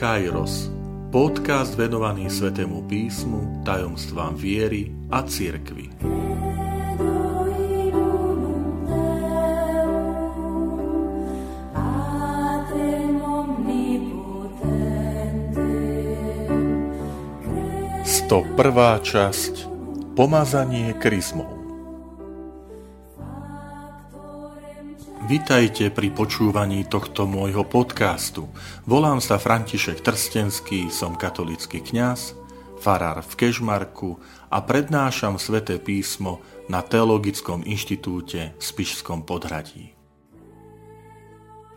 Kairos, podcast venovaný Svetému písmu, tajomstvám viery a cirkvi. Sto prvá časť. Pomazanie kryzmou Vitajte pri počúvaní tohto môjho podcastu. Volám sa František Trstenský, som katolický kňaz, farár v Kežmarku a prednášam sväté písmo na Teologickom inštitúte v Spišskom podhradí.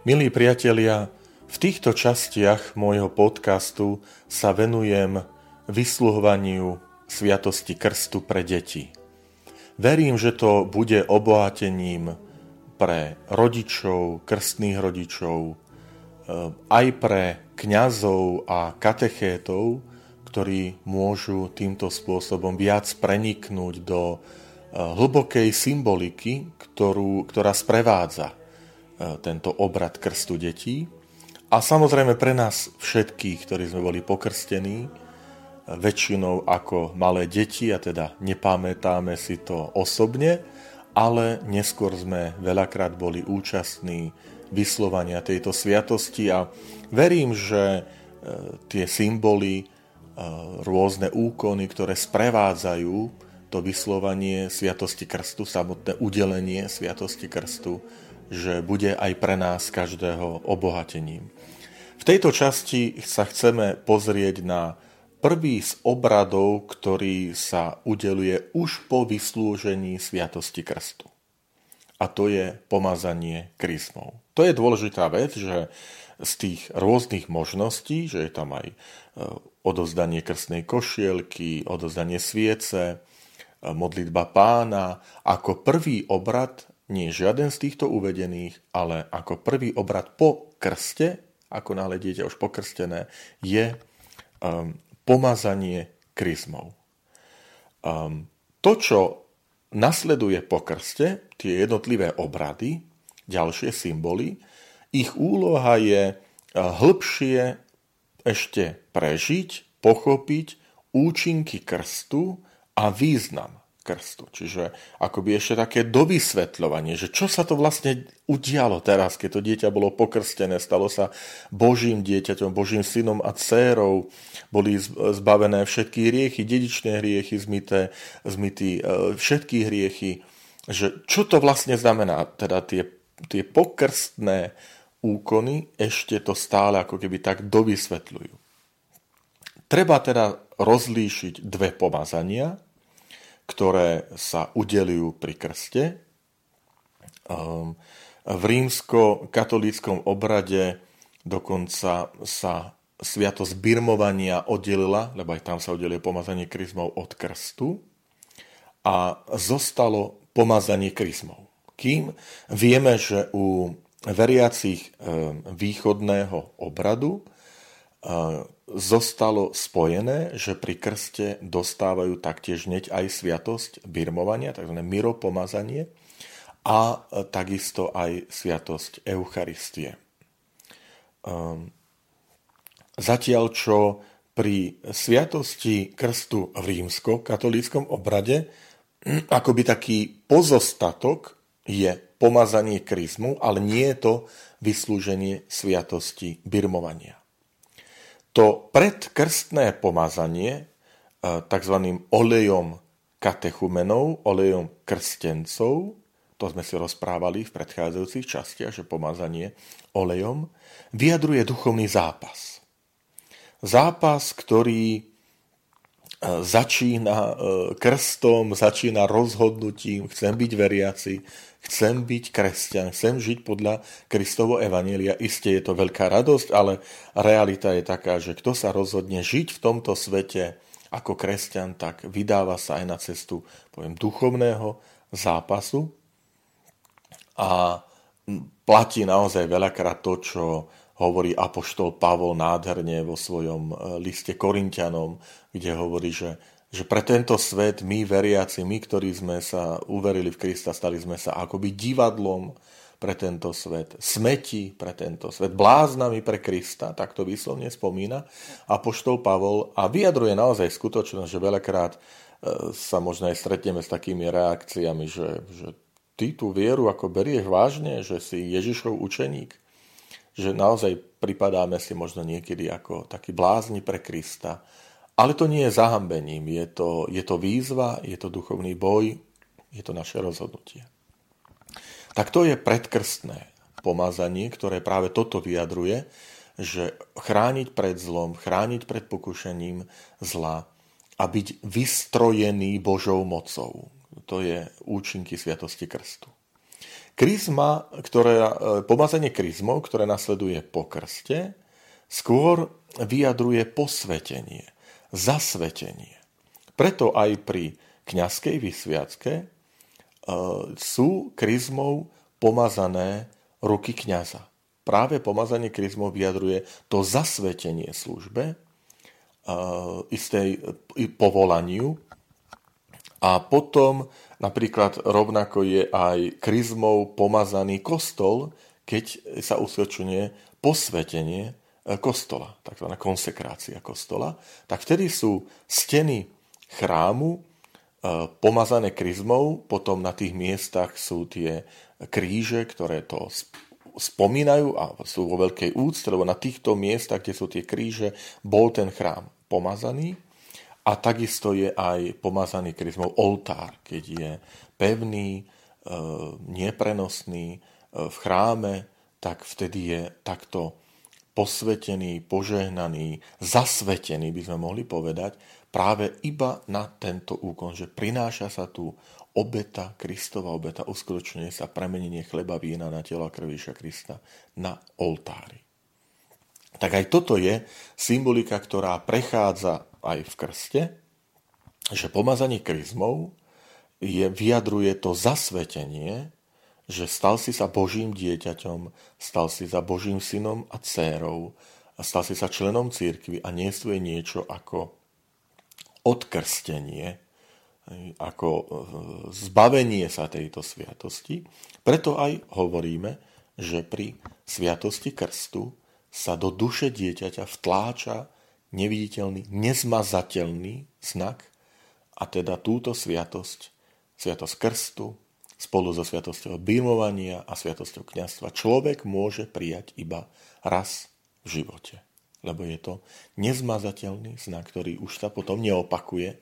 Milí priatelia, v týchto častiach môjho podcastu sa venujem vysluhovaniu Sviatosti Krstu pre deti. Verím, že to bude obohatením pre rodičov, krstných rodičov, eh, aj pre kňazov a katechétov, ktorí môžu týmto spôsobom viac preniknúť do eh, hlbokej symboliky, ktorú, ktorá sprevádza eh, tento obrad krstu detí. A samozrejme pre nás všetkých, ktorí sme boli pokrstení, väčšinou ako malé deti, a teda nepamätáme si to osobne, ale neskôr sme veľakrát boli účastní vyslovania tejto sviatosti a verím, že e, tie symboly, e, rôzne úkony, ktoré sprevádzajú to vyslovanie Sviatosti Krstu, samotné udelenie Sviatosti Krstu, že bude aj pre nás každého obohatením. V tejto časti sa chceme pozrieť na prvý z obradov, ktorý sa udeluje už po vyslúžení Sviatosti Krstu. A to je pomazanie kryzmou. To je dôležitá vec, že z tých rôznych možností, že je tam aj e, odozdanie krstnej košielky, odozdanie sviece, e, modlitba pána, ako prvý obrad, nie žiaden z týchto uvedených, ale ako prvý obrad po krste, ako náhle dieťa už pokrstené, je um, pomazanie kryzmou. Um, to, čo nasleduje po krste, tie jednotlivé obrady, ďalšie symboly, ich úloha je hĺbšie ešte prežiť, pochopiť účinky krstu a význam krstu. Čiže akoby ešte také dovysvetľovanie, že čo sa to vlastne udialo teraz, keď to dieťa bolo pokrstené, stalo sa Božím dieťaťom, Božím synom a dcérou, boli zbavené všetky hriechy, dedičné hriechy zmité, zmytí e, všetky hriechy, že čo to vlastne znamená, teda tie, tie pokrstné úkony ešte to stále ako keby tak dovysvetľujú. Treba teda rozlíšiť dve pomazania, ktoré sa udelujú pri krste. Ehm, v rímsko-katolíckom obrade dokonca sa sviatosť birmovania oddelila, lebo aj tam sa oddeluje pomazanie kryzmov od krstu a zostalo pomazanie kryzmov. Kým vieme, že u veriacich ehm, východného obradu zostalo spojené, že pri krste dostávajú taktiež hneď aj sviatosť birmovania, tzv. miropomazanie a takisto aj sviatosť Eucharistie. Ehm, zatiaľ čo pri sviatosti krstu v rímsko-katolíckom obrade akoby taký pozostatok je pomazanie kryzmu, ale nie je to vyslúženie sviatosti birmovania. To predkrstné pomazanie e, tzv. olejom katechumenov, olejom krstencov, to sme si rozprávali v predchádzajúcich častiach, že pomazanie olejom, vyjadruje duchovný zápas. Zápas, ktorý začína e, krstom, začína rozhodnutím, chcem byť veriaci, chcem byť kresťan, chcem žiť podľa Kristovo Evanielia. Isté je to veľká radosť, ale realita je taká, že kto sa rozhodne žiť v tomto svete ako kresťan, tak vydáva sa aj na cestu, poviem, duchovného zápasu a platí naozaj veľakrát to, čo hovorí apoštol Pavol nádherne vo svojom e, liste Korintianom, kde hovorí, že že pre tento svet my veriaci, my, ktorí sme sa uverili v Krista, stali sme sa akoby divadlom pre tento svet, smeti pre tento svet, bláznami pre Krista, tak to výslovne spomína poštol Pavol a vyjadruje naozaj skutočnosť, že veľakrát e, sa možno aj stretneme s takými reakciami, že, že ty tú vieru ako berieš vážne, že si Ježišov učeník, že naozaj pripadáme si možno niekedy ako taký blázni pre Krista, ale to nie je zahambením, je to, je to výzva, je to duchovný boj, je to naše rozhodnutie tak to je predkrstné pomazanie, ktoré práve toto vyjadruje, že chrániť pred zlom, chrániť pred pokušením zla a byť vystrojený Božou mocou. To je účinky Sviatosti Krstu. Kryzma, ktoré, e, pomazanie kryzmou, ktoré nasleduje po krste, skôr vyjadruje posvetenie, zasvetenie. Preto aj pri kňazskej vysviacke E, sú kryzmou pomazané ruky kňaza. Práve pomazanie kryzmou vyjadruje to zasvetenie službe, e, istej povolaniu a potom napríklad rovnako je aj kryzmou pomazaný kostol, keď sa usvedčuje posvetenie e, kostola, tzv. konsekrácia kostola, tak vtedy sú steny chrámu E, pomazané kryzmou, potom na tých miestach sú tie kríže, ktoré to spomínajú a sú vo veľkej úcte, lebo na týchto miestach, kde sú tie kríže, bol ten chrám pomazaný a takisto je aj pomazaný kryzmou oltár, keď je pevný, e, neprenosný e, v chráme, tak vtedy je takto posvetený, požehnaný, zasvetený, by sme mohli povedať, práve iba na tento úkon, že prináša sa tu obeta, Kristova obeta, uskutočňuje sa premenenie chleba vína na telo a krvíša Krista na oltári. Tak aj toto je symbolika, ktorá prechádza aj v krste, že pomazanie kryzmou je, vyjadruje to zasvetenie, že stal si sa Božím dieťaťom, stal si sa Božím synom a dcérou a stal si sa členom církvy a nie je niečo ako odkrstenie, ako e, zbavenie sa tejto sviatosti. Preto aj hovoríme, že pri sviatosti krstu sa do duše dieťaťa vtláča neviditeľný, nezmazateľný znak a teda túto sviatosť, sviatosť krstu, spolu so sviatosťou birmovania a sviatosťou kniazstva človek môže prijať iba raz v živote lebo je to nezmazateľný znak, ktorý už sa potom neopakuje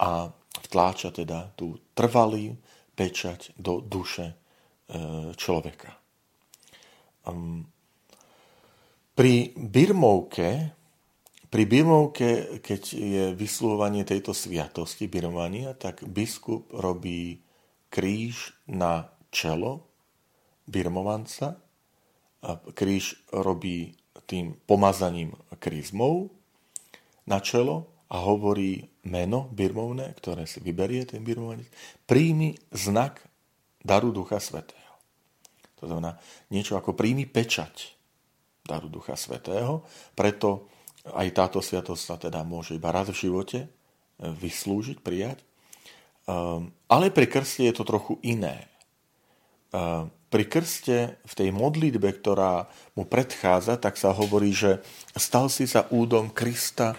a vtláča teda tú trvalý pečať do duše e, človeka. Pri birmovke, pri birmovke, keď je vyslovovanie tejto sviatosti birmovania, tak biskup robí kríž na čelo birmovanca, a kríž robí tým pomazaním kryzmou na čelo a hovorí meno birmovné, ktoré si vyberie ten birmovanec, príjmi znak daru Ducha Svetého. To znamená niečo ako príjmi pečať daru Ducha Svetého, preto aj táto sviatosť sa teda môže iba raz v živote e, vyslúžiť, prijať. Ehm, ale pri krste je to trochu iné. Ehm, pri krste, v tej modlitbe, ktorá mu predchádza, tak sa hovorí, že stal si sa údom Krista, e,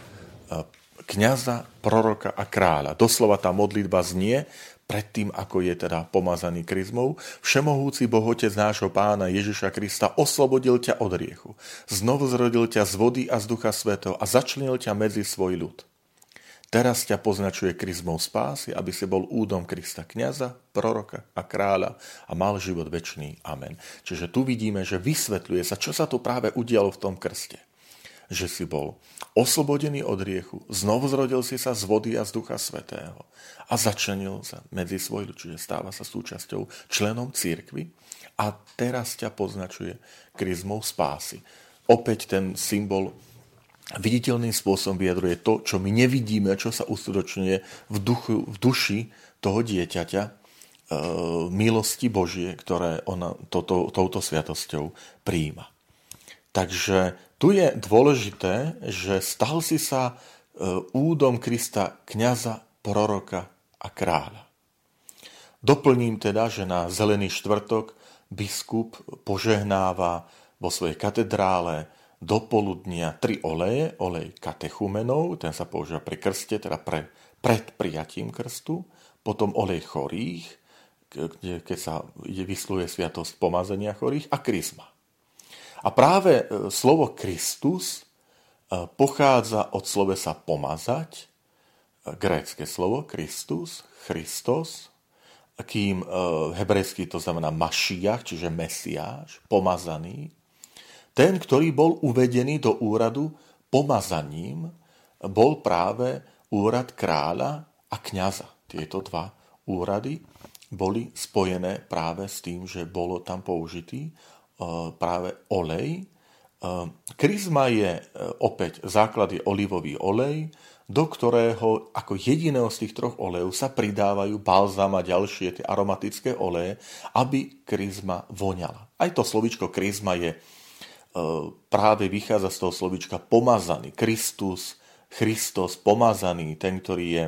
kniaza, proroka a kráľa. Doslova tá modlitba znie, predtým, ako je teda pomazaný kryzmou, Všemohúci Bohotec nášho pána Ježiša Krista oslobodil ťa od riechu, znovu zrodil ťa z vody a z ducha svetého a začlenil ťa medzi svoj ľud. Teraz ťa poznačuje kryzmou spásy, aby si bol údom Krista kniaza, proroka a kráľa a mal život väčší. Amen. Čiže tu vidíme, že vysvetľuje sa, čo sa tu práve udialo v tom krste. Že si bol oslobodený od riechu, znovu zrodil si sa z vody a z ducha svetého a začlenil sa medzi svoj čiže stáva sa súčasťou členom církvy a teraz ťa poznačuje kryzmou spásy. Opäť ten symbol viditeľným spôsobom vyjadruje to, čo my nevidíme, čo sa uskutočňuje v, duchu, v duši toho dieťaťa, e, milosti Božie, ktoré ona toto, touto sviatosťou príjima. Takže tu je dôležité, že stal si sa e, údom Krista kniaza, proroka a kráľa. Doplním teda, že na Zelený štvrtok biskup požehnáva vo svojej katedrále do poludnia tri oleje, olej katechumenov, ten sa používa pri krste, teda pre, pred prijatím krstu, potom olej chorých, kde, keď sa vysluje sviatosť pomazania chorých a kryzma. A práve e, slovo Kristus e, pochádza od slovesa pomazať, e, grécke slovo Kristus, Christos, kým hebrejský to znamená Mašiach, čiže Mesiáš, pomazaný. Ten, ktorý bol uvedený do úradu pomazaním, bol práve úrad kráľa a kňaza. Tieto dva úrady boli spojené práve s tým, že bolo tam použitý práve olej. E, Kryzma je e, opäť základ je olivový olej, do ktorého ako jediného z tých troch olejov sa pridávajú balzam a ďalšie tie aromatické oleje, aby kryzma voňala. Aj to slovičko kryzma je práve vychádza z toho slovička pomazaný. Kristus, Christos, pomazaný, ten, ktorý je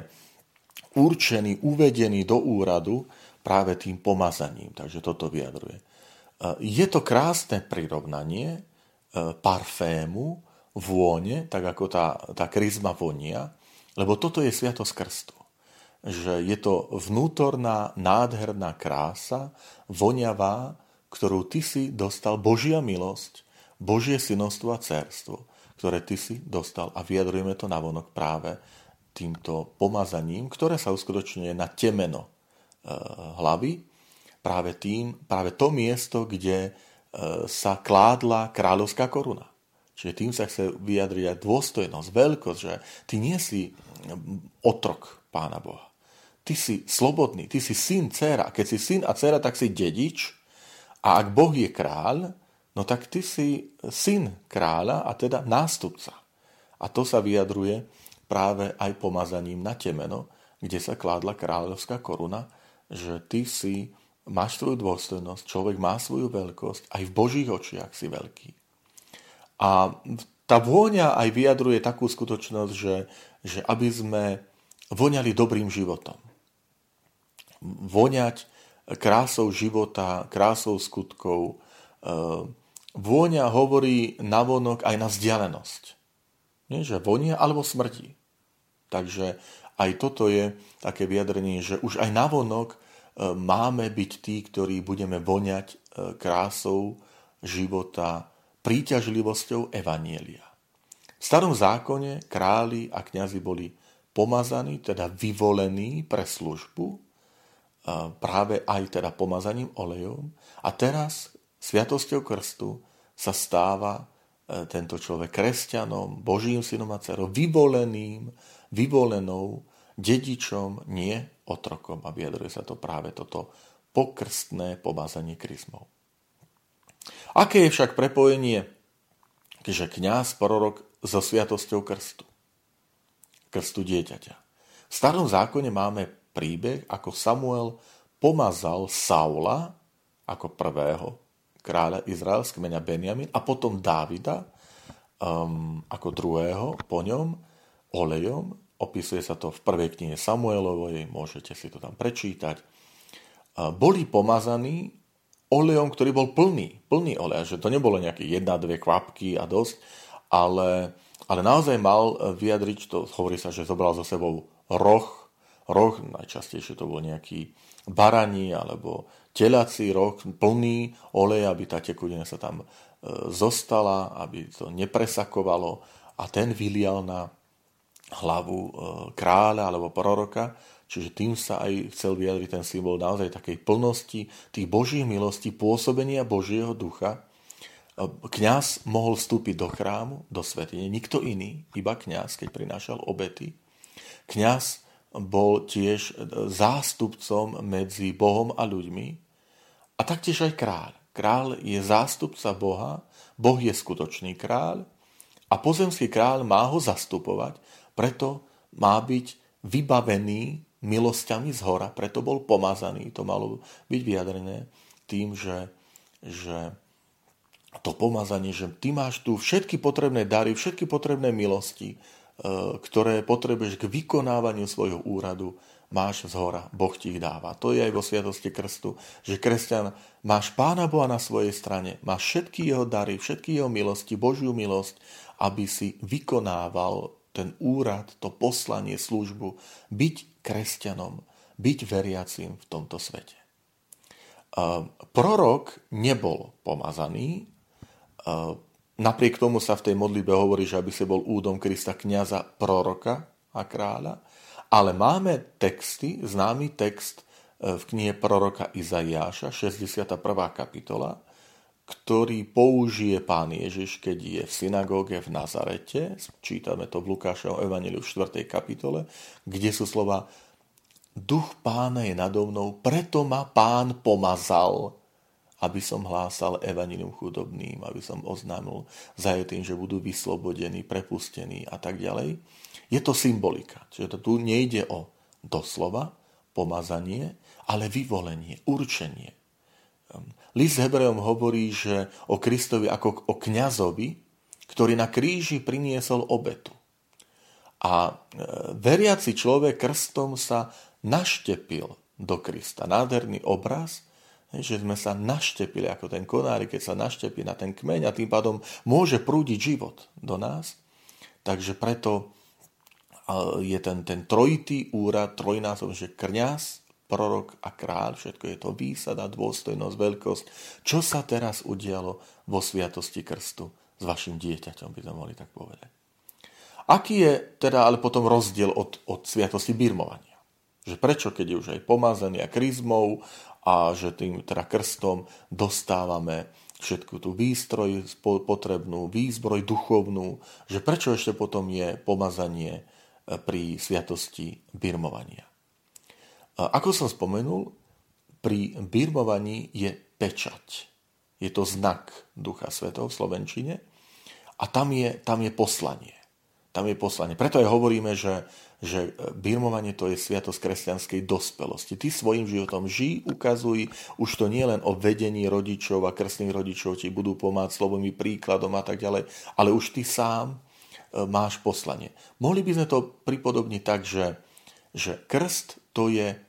určený, uvedený do úradu práve tým pomazaním. Takže toto vyjadruje. Je to krásne prirovnanie e, parfému, vône, tak ako tá, tá kryzma vonia, lebo toto je sviatosť krstu. Že je to vnútorná, nádherná krása, voňavá, ktorú ty si dostal, Božia milosť, Božie synostvo a cerstvo, ktoré ty si dostal a vyjadrujeme to navonok práve týmto pomazaním, ktoré sa uskutočňuje na temeno e, hlavy, práve tým, práve to miesto, kde e, sa kládla kráľovská koruna. Čiže tým sa chce vyjadriť aj dôstojnosť, veľkosť, že ty nie si otrok Pána Boha. Ty si slobodný, ty si syn, dcera. Keď si syn a dcera, tak si dedič. A ak Boh je kráľ, no tak ty si syn kráľa a teda nástupca. A to sa vyjadruje práve aj pomazaním na temeno, kde sa kládla kráľovská koruna, že ty si máš svoju dôstojnosť, človek má svoju veľkosť, aj v Božích očiach si veľký. A tá vôňa aj vyjadruje takú skutočnosť, že, že aby sme voňali dobrým životom. Voňať krásou života, krásou skutkov. E, vôňa hovorí navonok aj na vzdialenosť. Nie, že vonia alebo smrti. Takže aj toto je také vyjadrenie, že už aj navonok máme byť tí, ktorí budeme voňať e, krásou života, príťažlivosťou Evanielia. V starom zákone králi a kňazi boli pomazaní, teda vyvolení pre službu, e, práve aj teda pomazaním olejom. A teraz sviatosťou krstu sa stáva tento človek kresťanom, Božím synom a dcerou, vyvoleným, vyvolenou dedičom, nie otrokom. A vyjadruje sa to práve toto pokrstné pomazanie kryzmou. Aké je však prepojenie, že kňaz prorok so sviatosťou krstu? Krstu dieťaťa. V starom zákone máme príbeh, ako Samuel pomazal Saula ako prvého kráľa Izrael z kmeňa Benjamin a potom Dávida um, ako druhého po ňom olejom Opisuje sa to v prvej knihe Samuelovej, môžete si to tam prečítať. Boli pomazaní olejom, ktorý bol plný, plný olej, že to nebolo nejaké jedna, dve kvapky a dosť, ale, ale naozaj mal vyjadriť, to hovorí sa, že zobral so sebou roh, roh, najčastejšie to bol nejaký baraní alebo telací roh, plný olej, aby tá tekutina sa tam e, zostala, aby to nepresakovalo a ten vylial na hlavu e, kráľa alebo proroka, čiže tým sa aj chcel vyjadriť ten symbol naozaj takej plnosti tých božích milostí, pôsobenia Božieho ducha. E, kňaz mohol vstúpiť do chrámu, do svetine, nikto iný, iba kňaz, keď prinášal obety. Kňaz bol tiež zástupcom medzi Bohom a ľuďmi a taktiež aj kráľ. Kráľ je zástupca Boha, Boh je skutočný kráľ a pozemský kráľ má ho zastupovať preto má byť vybavený milosťami z hora, preto bol pomazaný. To malo byť vyjadrené tým, že, že to pomazanie, že ty máš tu všetky potrebné dary, všetky potrebné milosti, e, ktoré potrebuješ k vykonávaniu svojho úradu máš z hora, Boh ti ich dáva. To je aj vo Sviatosti Krstu, že kresťan, máš Pána Boha na svojej strane, máš všetky jeho dary, všetky jeho milosti, Božiu milosť, aby si vykonával ten úrad, to poslanie, službu, byť kresťanom, byť veriacím v tomto svete. Prorok nebol pomazaný, napriek tomu sa v tej modlitbe hovorí, že aby si bol údom Krista kniaza, proroka a kráľa, ale máme texty, známy text e, v knihe proroka Izaiáša, 61. kapitola, ktorý použije pán Ježiš, keď je v synagóge v Nazarete, čítame to v Lukášovom evaníliu v 4. kapitole, kde sú slova Duch pána je nado mnou, preto ma pán pomazal, aby som hlásal evanilium chudobným, aby som oznámil zajetým, že budú vyslobodení, prepustení a tak ďalej. Je to symbolika, čiže to tu nejde o doslova pomazanie, ale vyvolenie, určenie. List Hebrejom hovorí, že o Kristovi ako o kňazovi, ktorý na kríži priniesol obetu. A e, veriaci človek krstom sa naštepil do Krista. Nádherný obraz, že sme sa naštepili ako ten konári, keď sa naštepí na ten kmeň a tým pádom môže prúdiť život do nás. Takže preto je ten, ten trojitý úrad, trojnásob, že kňaz, prorok a kráľ, všetko je to výsada, dôstojnosť, veľkosť. Čo sa teraz udialo vo sviatosti krstu s vašim dieťaťom, by sme mohli tak povedať. Aký je teda ale potom rozdiel od, od sviatosti birmovania? Že prečo, keď je už aj pomazaný a kryzmou a že tým teda krstom dostávame všetku tú výstroj potrebnú, výzbroj duchovnú, že prečo ešte potom je pomazanie e, pri sviatosti birmovania. Ako som spomenul, pri birmovaní je pečať. Je to znak Ducha Svetov v Slovenčine a tam je, tam je poslanie. Tam je poslanie. Preto aj hovoríme, že, že birmovanie to je sviatosť kresťanskej dospelosti. Ty svojim životom žij, ukazuj, už to nie len o vedení rodičov a krstných rodičov ti budú pomáhať slovami príkladom a tak ďalej, ale už ty sám e, máš poslanie. Mohli by sme to pripodobniť tak, že, že krst to je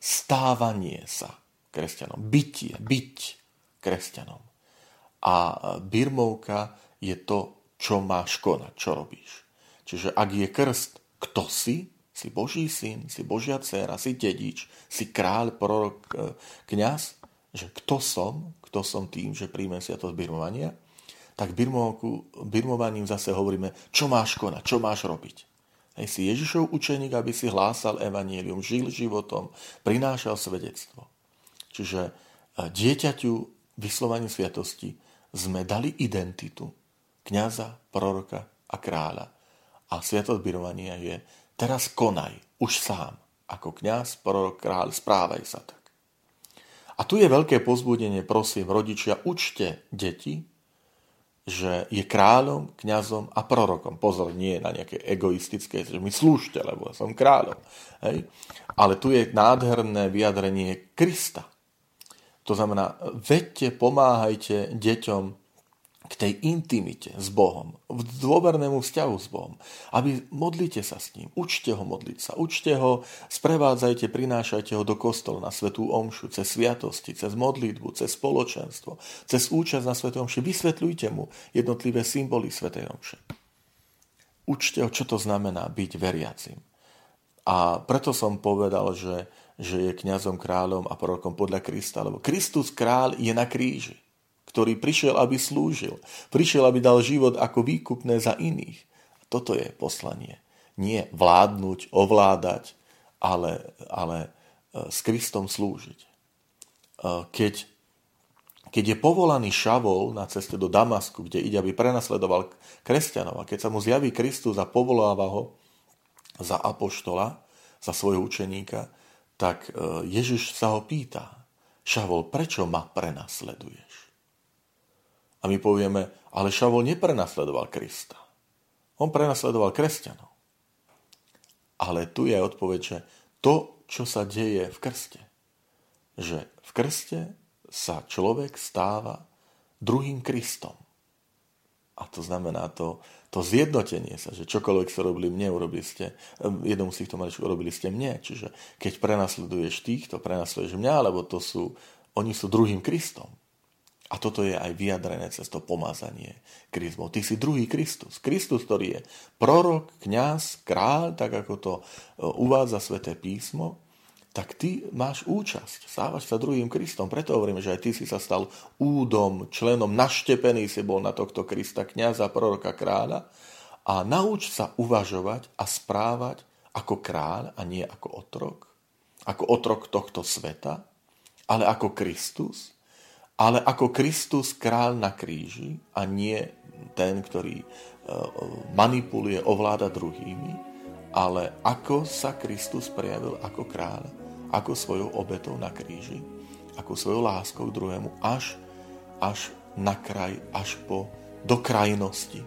stávanie sa kresťanom, bytie, byť kresťanom. A birmovka je to, čo máš konať, čo robíš. Čiže ak je krst, kto si? Si Boží syn, si Božia dcera, si dedič, si kráľ, prorok, e, kňaz, že kto som, kto som tým, že príjmem sviatosť birmovania, tak birmovaním zase hovoríme, čo máš konať, čo máš robiť. Hej, si Ježišov učeník, aby si hlásal evanielium, žil životom, prinášal svedectvo. Čiže e, dieťaťu vyslovaním sviatosti sme dali identitu kňaza, proroka a kráľa. A sviatosť birovania je, teraz konaj, už sám, ako kňaz, prorok, kráľ, správaj sa tak. A tu je veľké pozbudenie, prosím, rodičia, učte deti, že je kráľom, kňazom a prorokom. Pozor, nie na nejaké egoistické, že mi slúžte, lebo ja som kráľom. Hej? Ale tu je nádherné vyjadrenie Krista. To znamená, vedte, pomáhajte deťom k tej intimite s Bohom, v dôvernému vzťahu s Bohom. Aby modlite sa s ním, učte ho modliť sa, učte ho, sprevádzajte, prinášajte ho do kostola na svetú omšu, cez sviatosti, cez modlitbu, cez spoločenstvo, cez účasť na svetú omši. Vysvetľujte mu jednotlivé symboly svetej omše. Učte ho, čo to znamená byť veriacim. A preto som povedal, že, že je kňazom, kráľom a prorokom podľa Krista, lebo Kristus kráľ je na kríži ktorý prišiel, aby slúžil. Prišiel, aby dal život ako výkupné za iných. Toto je poslanie. Nie vládnuť, ovládať, ale, ale e, s Kristom slúžiť. E, keď, keď je povolaný Šavol na ceste do Damasku, kde ide, aby prenasledoval kresťanov, a keď sa mu zjaví Kristus a povoláva ho za apoštola, za svojho učeníka, tak e, Ježiš sa ho pýta, Šavol, prečo ma prenasleduješ? A my povieme, ale Šavol neprenasledoval Krista. On prenasledoval kresťanov. Ale tu je odpoveď, že to, čo sa deje v krste, že v krste sa človek stáva druhým Kristom. A to znamená to, to zjednotenie sa, že čokoľvek ste robili mne, urobili ste, jednomu z týchto maličkov urobili ste mne. Čiže keď prenasleduješ týchto, prenasleduješ mňa, alebo to sú, oni sú druhým Kristom. A toto je aj vyjadrené cez to pomazanie Krismov. Ty si druhý Kristus. Kristus, ktorý je prorok, kňaz, kráľ, tak ako to e, uvádza sväté písmo, tak ty máš účasť. Stávaš sa druhým Kristom. Preto hovoríme, že aj ty si sa stal údom, členom, naštepený si bol na tohto Krista, kňaza, proroka, kráľa. A nauč sa uvažovať a správať ako kráľ a nie ako otrok. Ako otrok tohto sveta, ale ako Kristus, ale ako Kristus král na kríži a nie ten, ktorý e, manipuluje, ovláda druhými, ale ako sa Kristus prejavil ako kráľ, ako svojou obetou na kríži, ako svojou láskou k druhému, až, až na kraj, až po, do krajnosti.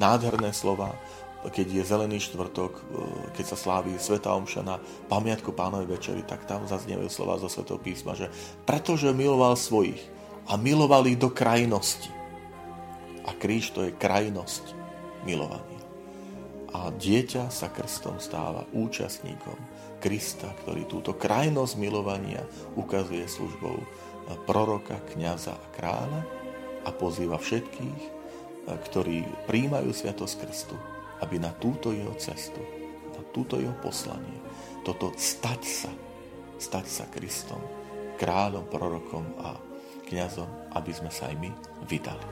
Nádherné slova, keď je zelený štvrtok, e, keď sa sláví Sveta Omša na pamiatku pánovej večeri, tak tam zaznievajú slova zo Svetého písma, že pretože miloval svojich, a milovali do krajnosti. A kríž to je krajnosť milovania. A dieťa sa krstom stáva účastníkom Krista, ktorý túto krajnosť milovania ukazuje službou proroka, kniaza a kráľa a pozýva všetkých, ktorí príjmajú Sviatosť Krstu, aby na túto jeho cestu, na túto jeho poslanie, toto stať sa, stať sa Kristom, kráľom, prorokom a kniazom, aby sme sa aj my vydali.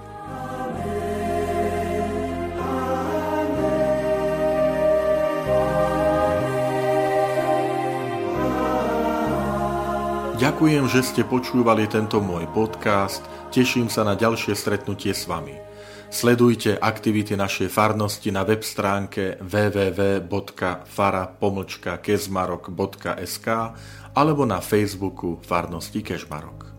Ďakujem, že ste počúvali tento môj podcast. Teším sa na ďalšie stretnutie s vami. Sledujte aktivity našej farnosti na web stránke www.fara.kezmarok.sk alebo na Facebooku Farnosti Kežmarok.